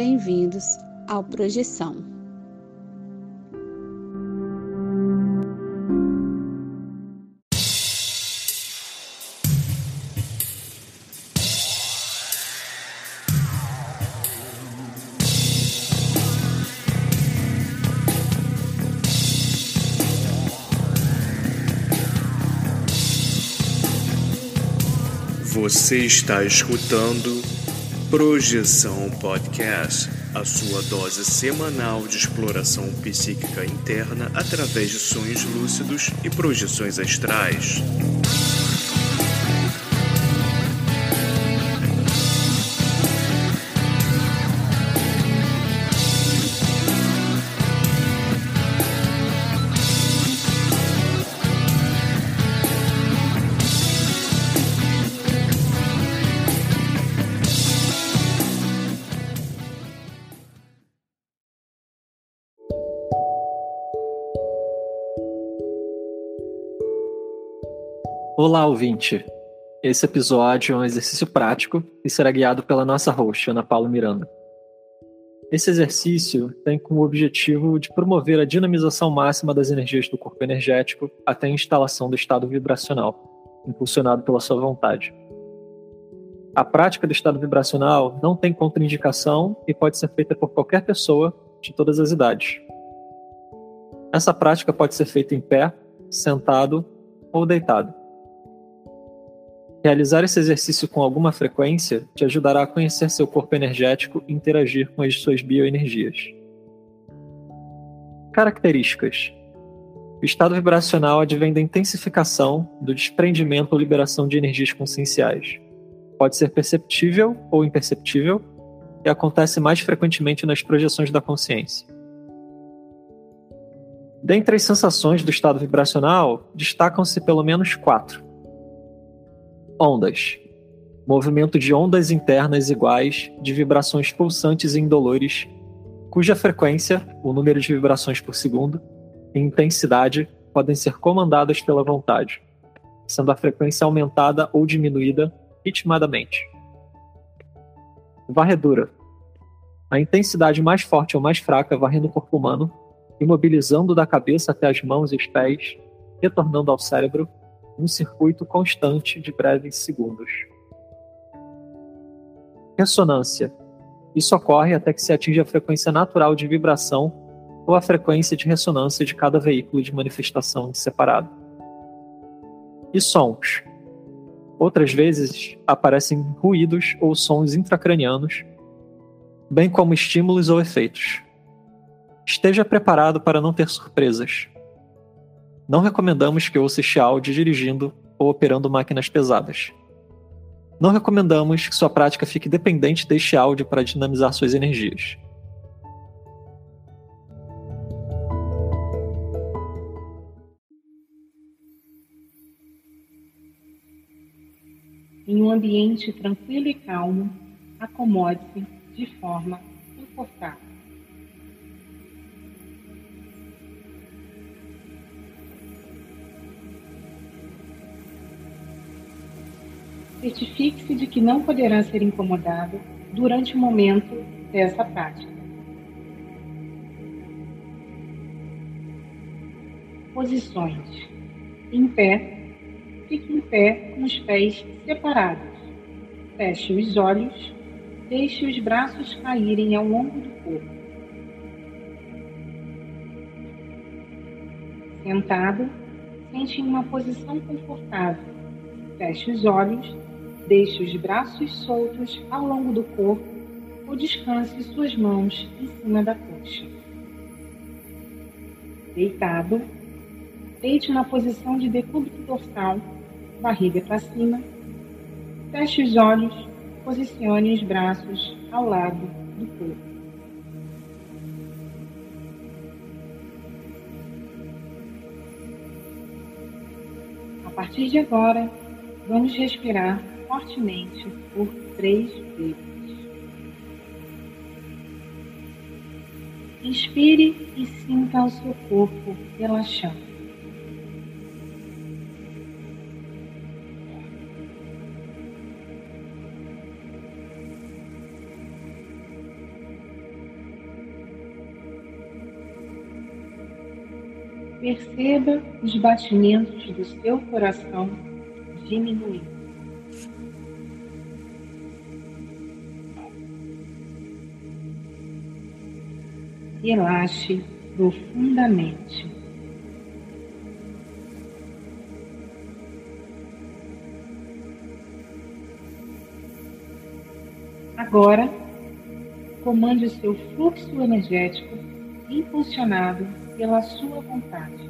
bem-vindos ao Projeção. Você está escutando Projeção Podcast, a sua dose semanal de exploração psíquica interna através de sonhos lúcidos e projeções astrais. Olá, ouvinte! Esse episódio é um exercício prático e será guiado pela nossa host, Ana Paula Miranda. Esse exercício tem como objetivo de promover a dinamização máxima das energias do corpo energético até a instalação do estado vibracional, impulsionado pela sua vontade. A prática do estado vibracional não tem contraindicação e pode ser feita por qualquer pessoa de todas as idades. Essa prática pode ser feita em pé, sentado ou deitado. Realizar esse exercício com alguma frequência te ajudará a conhecer seu corpo energético e interagir com as suas bioenergias. Características: O estado vibracional advém da intensificação, do desprendimento ou liberação de energias conscienciais. Pode ser perceptível ou imperceptível e acontece mais frequentemente nas projeções da consciência. Dentre as sensações do estado vibracional, destacam-se pelo menos quatro Ondas. Movimento de ondas internas iguais de vibrações pulsantes e indolores, cuja frequência, o número de vibrações por segundo, e intensidade podem ser comandadas pela vontade, sendo a frequência aumentada ou diminuída ritmadamente. Varredura. A intensidade mais forte ou mais fraca varrendo o corpo humano, imobilizando da cabeça até as mãos e os pés, retornando ao cérebro um circuito constante de breves segundos. Ressonância. Isso ocorre até que se atinja a frequência natural de vibração ou a frequência de ressonância de cada veículo de manifestação separado. E sons. Outras vezes aparecem ruídos ou sons intracranianos, bem como estímulos ou efeitos. Esteja preparado para não ter surpresas. Não recomendamos que ouça este áudio dirigindo ou operando máquinas pesadas. Não recomendamos que sua prática fique dependente deste áudio para dinamizar suas energias. Em um ambiente tranquilo e calmo, acomode-se de forma confortável. Certifique-se de que não poderá ser incomodado durante o momento dessa prática. Posições: em pé, fique em pé com os pés separados. Feche os olhos, deixe os braços caírem ao longo do corpo. Sentado, sente em uma posição confortável. Feche os olhos Deixe os braços soltos ao longo do corpo ou descanse suas mãos em cima da coxa. Deitado, deite na posição de decúbito dorsal, barriga para cima. Feche os olhos, posicione os braços ao lado do corpo. A partir de agora, vamos respirar fortemente por três vezes. Inspire e sinta o seu corpo relaxando. Perceba os batimentos do seu coração diminuindo. Relaxe profundamente. Agora, comande o seu fluxo energético impulsionado pela sua vontade.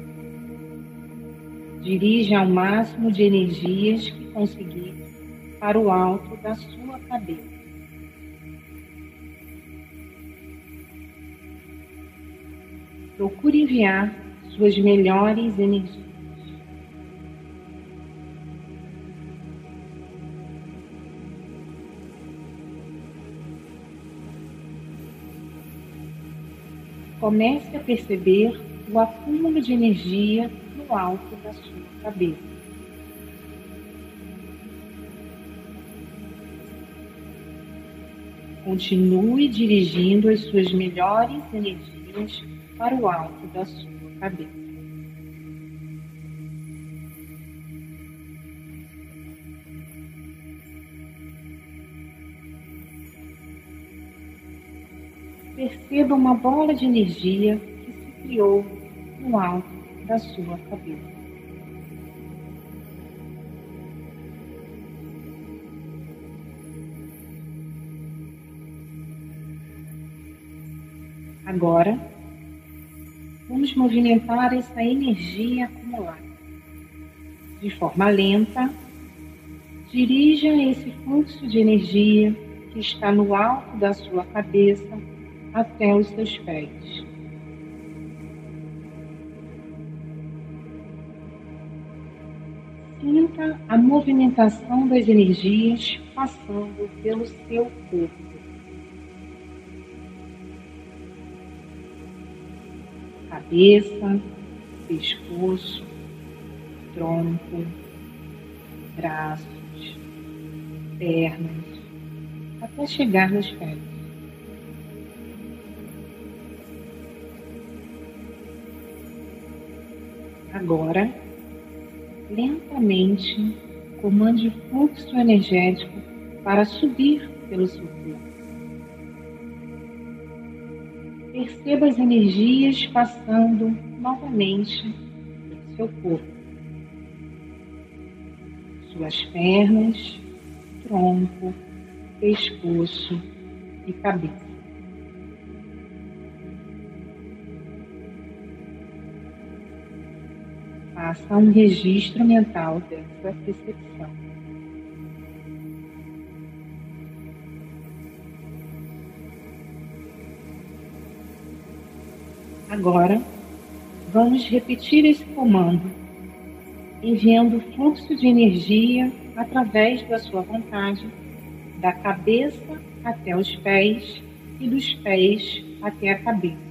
Dirija ao máximo de energias que conseguir para o alto da sua cabeça. Procure enviar suas melhores energias. comece a perceber o acúmulo de energia no alto da sua cabeça. Continue dirigindo as suas melhores energias para o alto da sua cabeça. perceba uma bola de energia que se criou no alto da sua cabeça. Agora, movimentar essa energia acumulada. De forma lenta, dirija esse fluxo de energia que está no alto da sua cabeça até os seus pés. Sinta a movimentação das energias passando pelo seu corpo. Cabeça, pescoço, tronco, braços, pernas, até chegar nos pés. Agora, lentamente, comande o fluxo energético para subir pelo seu corpo. Perceba as energias passando novamente pelo seu corpo. Suas pernas, tronco, pescoço e cabeça. faça um registro mental dessa percepção. Agora, vamos repetir esse comando, enviando fluxo de energia através da sua vontade, da cabeça até os pés e dos pés até a cabeça.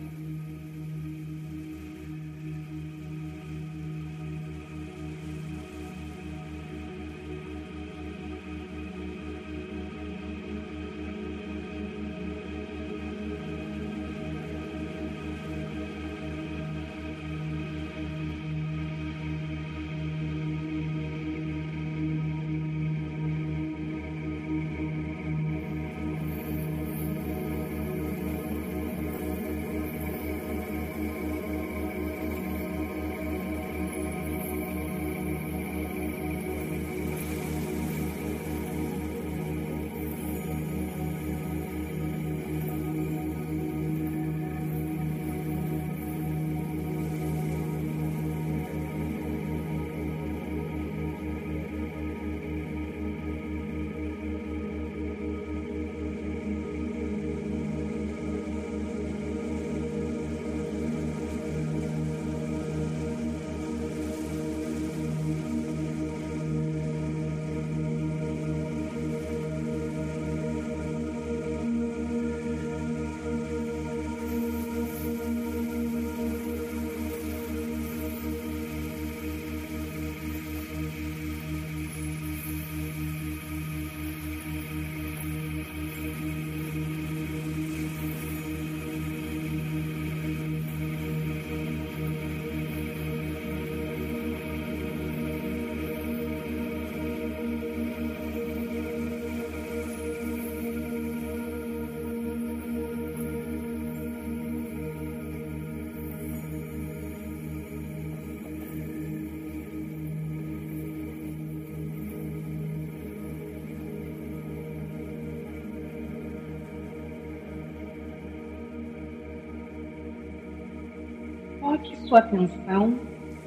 Foque sua atenção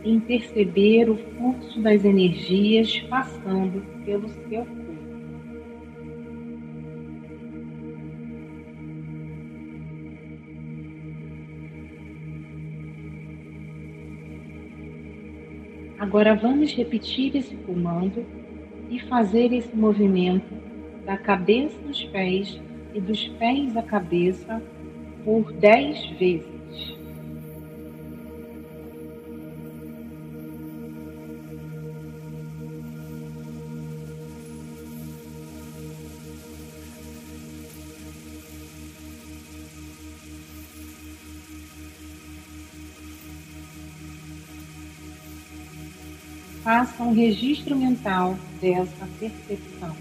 em perceber o fluxo das energias passando pelo seu corpo. Agora vamos repetir esse comando e fazer esse movimento da cabeça aos pés e dos pés à cabeça por dez vezes. Faça um registro mental dessa percepção.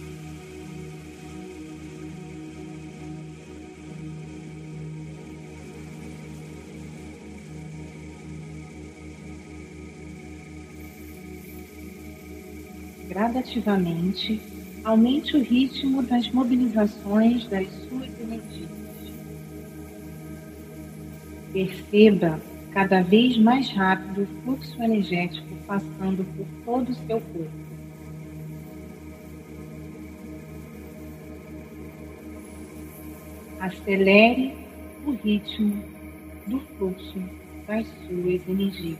Gradativamente, aumente o ritmo das mobilizações das suas energias. Perceba cada vez mais rápido o fluxo energético passando por todo o seu corpo. Acelere o ritmo do fluxo das suas energias.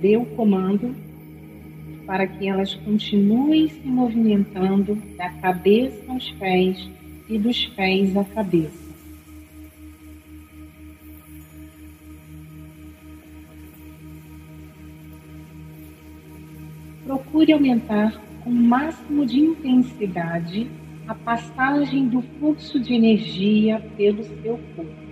Dê o comando para que elas continuem se movimentando da cabeça aos pés e dos pés à cabeça. Procure aumentar com o máximo de intensidade a passagem do fluxo de energia pelo seu corpo.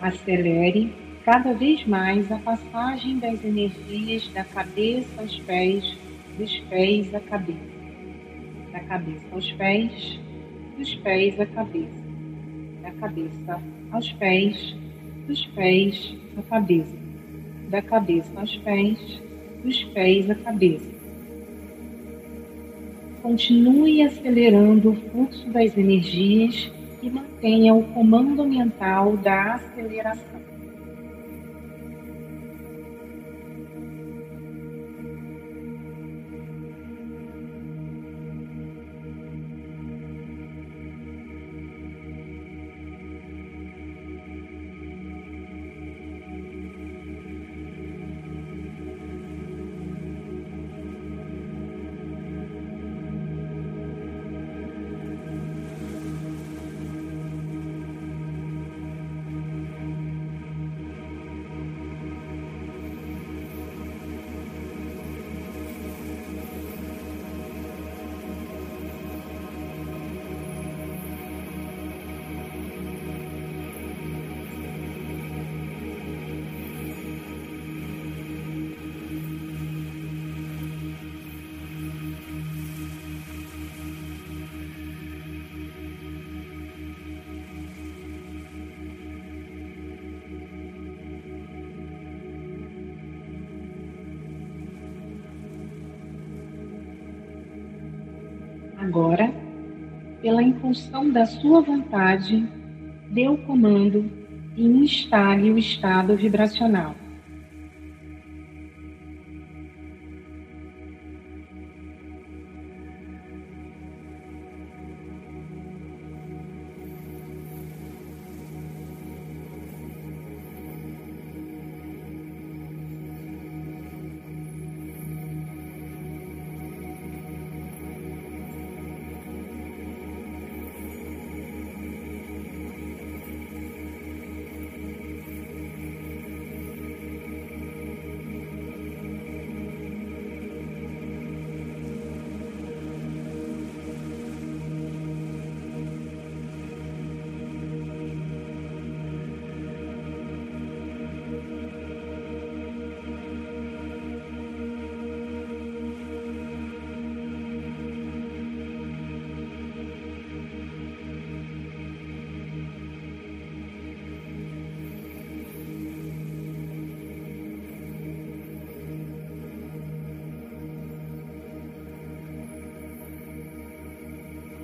Acelere cada vez mais a passagem das energias da cabeça aos pés dos pés à cabeça, da cabeça aos pés, dos pés à cabeça, da cabeça aos pés, dos pés à cabeça, da cabeça aos pés, dos pés à cabeça. Continue acelerando o fluxo das energias e mantenha o comando mental da aceleração. Agora, pela impulsão da sua vontade, dê o comando e instale o estado vibracional.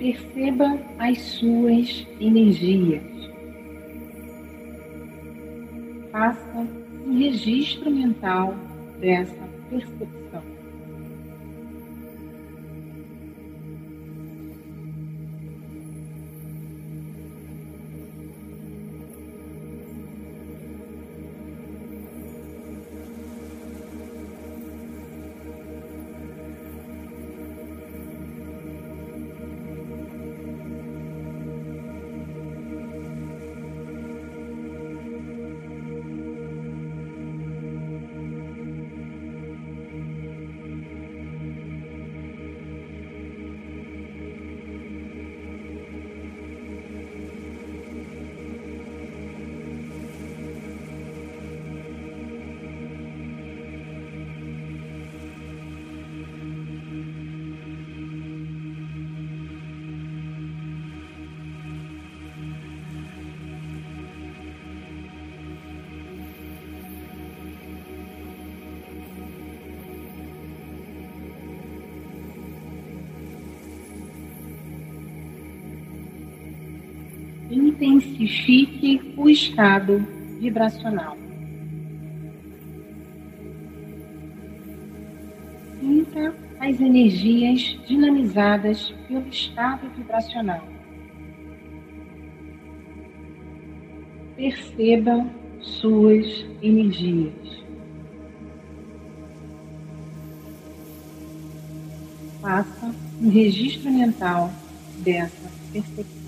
Perceba as suas energias. Faça um registro mental dessa percepção. Intensifique o estado vibracional. Sinta as energias dinamizadas pelo estado vibracional. Perceba suas energias. Faça um registro mental dessa percepção.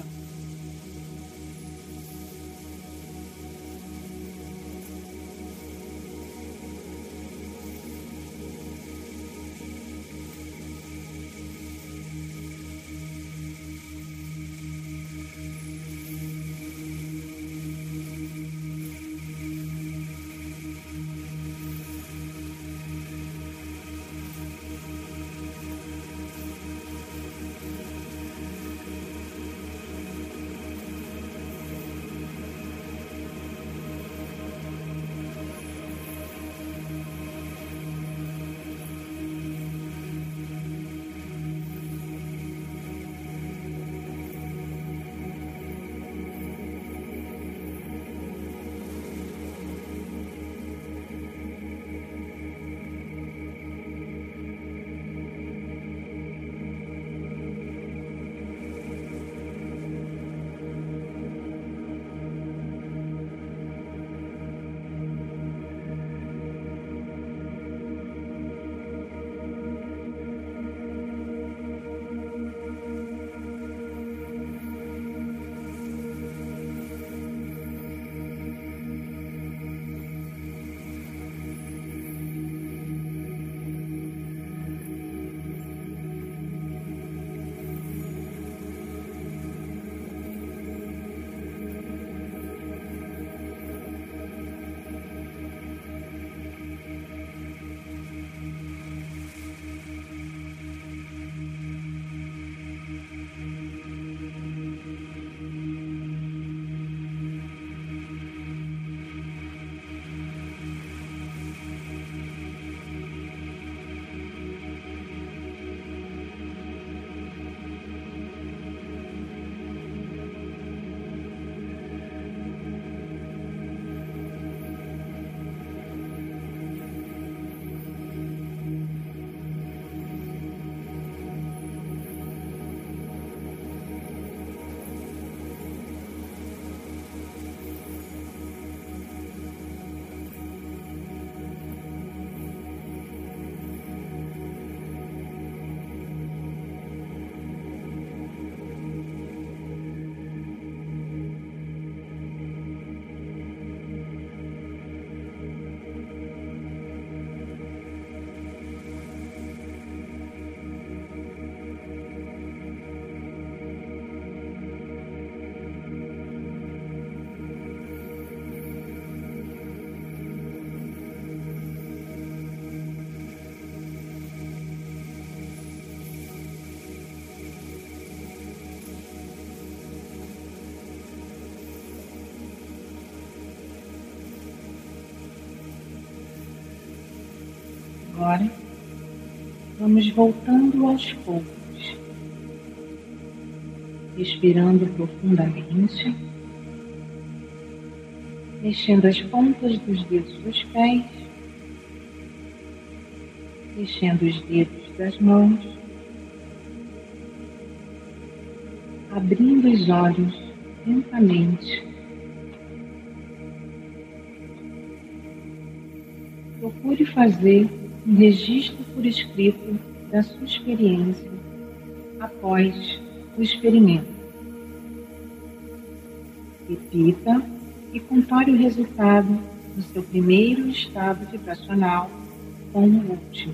Vamos voltando aos poucos. respirando profundamente, mexendo as pontas dos dedos dos pés, mexendo os dedos das mãos, abrindo os olhos lentamente. Procure fazer um registro por escrito da sua experiência após o experimento. Repita e compare o resultado do seu primeiro estado vibracional com o último.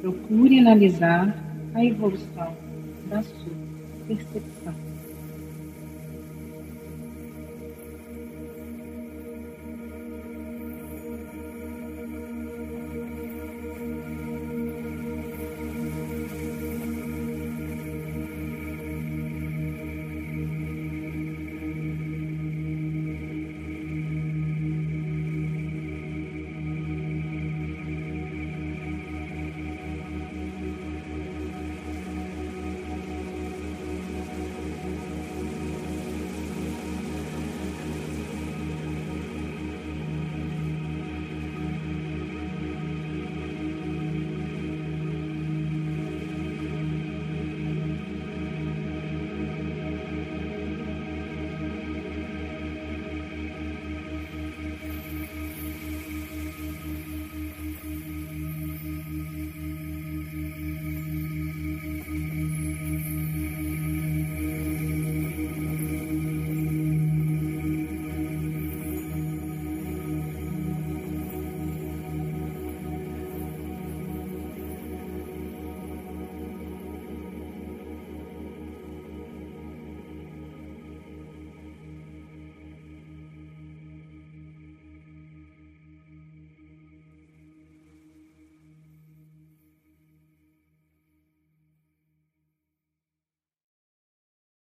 Procure analisar a evolução da sua percepção.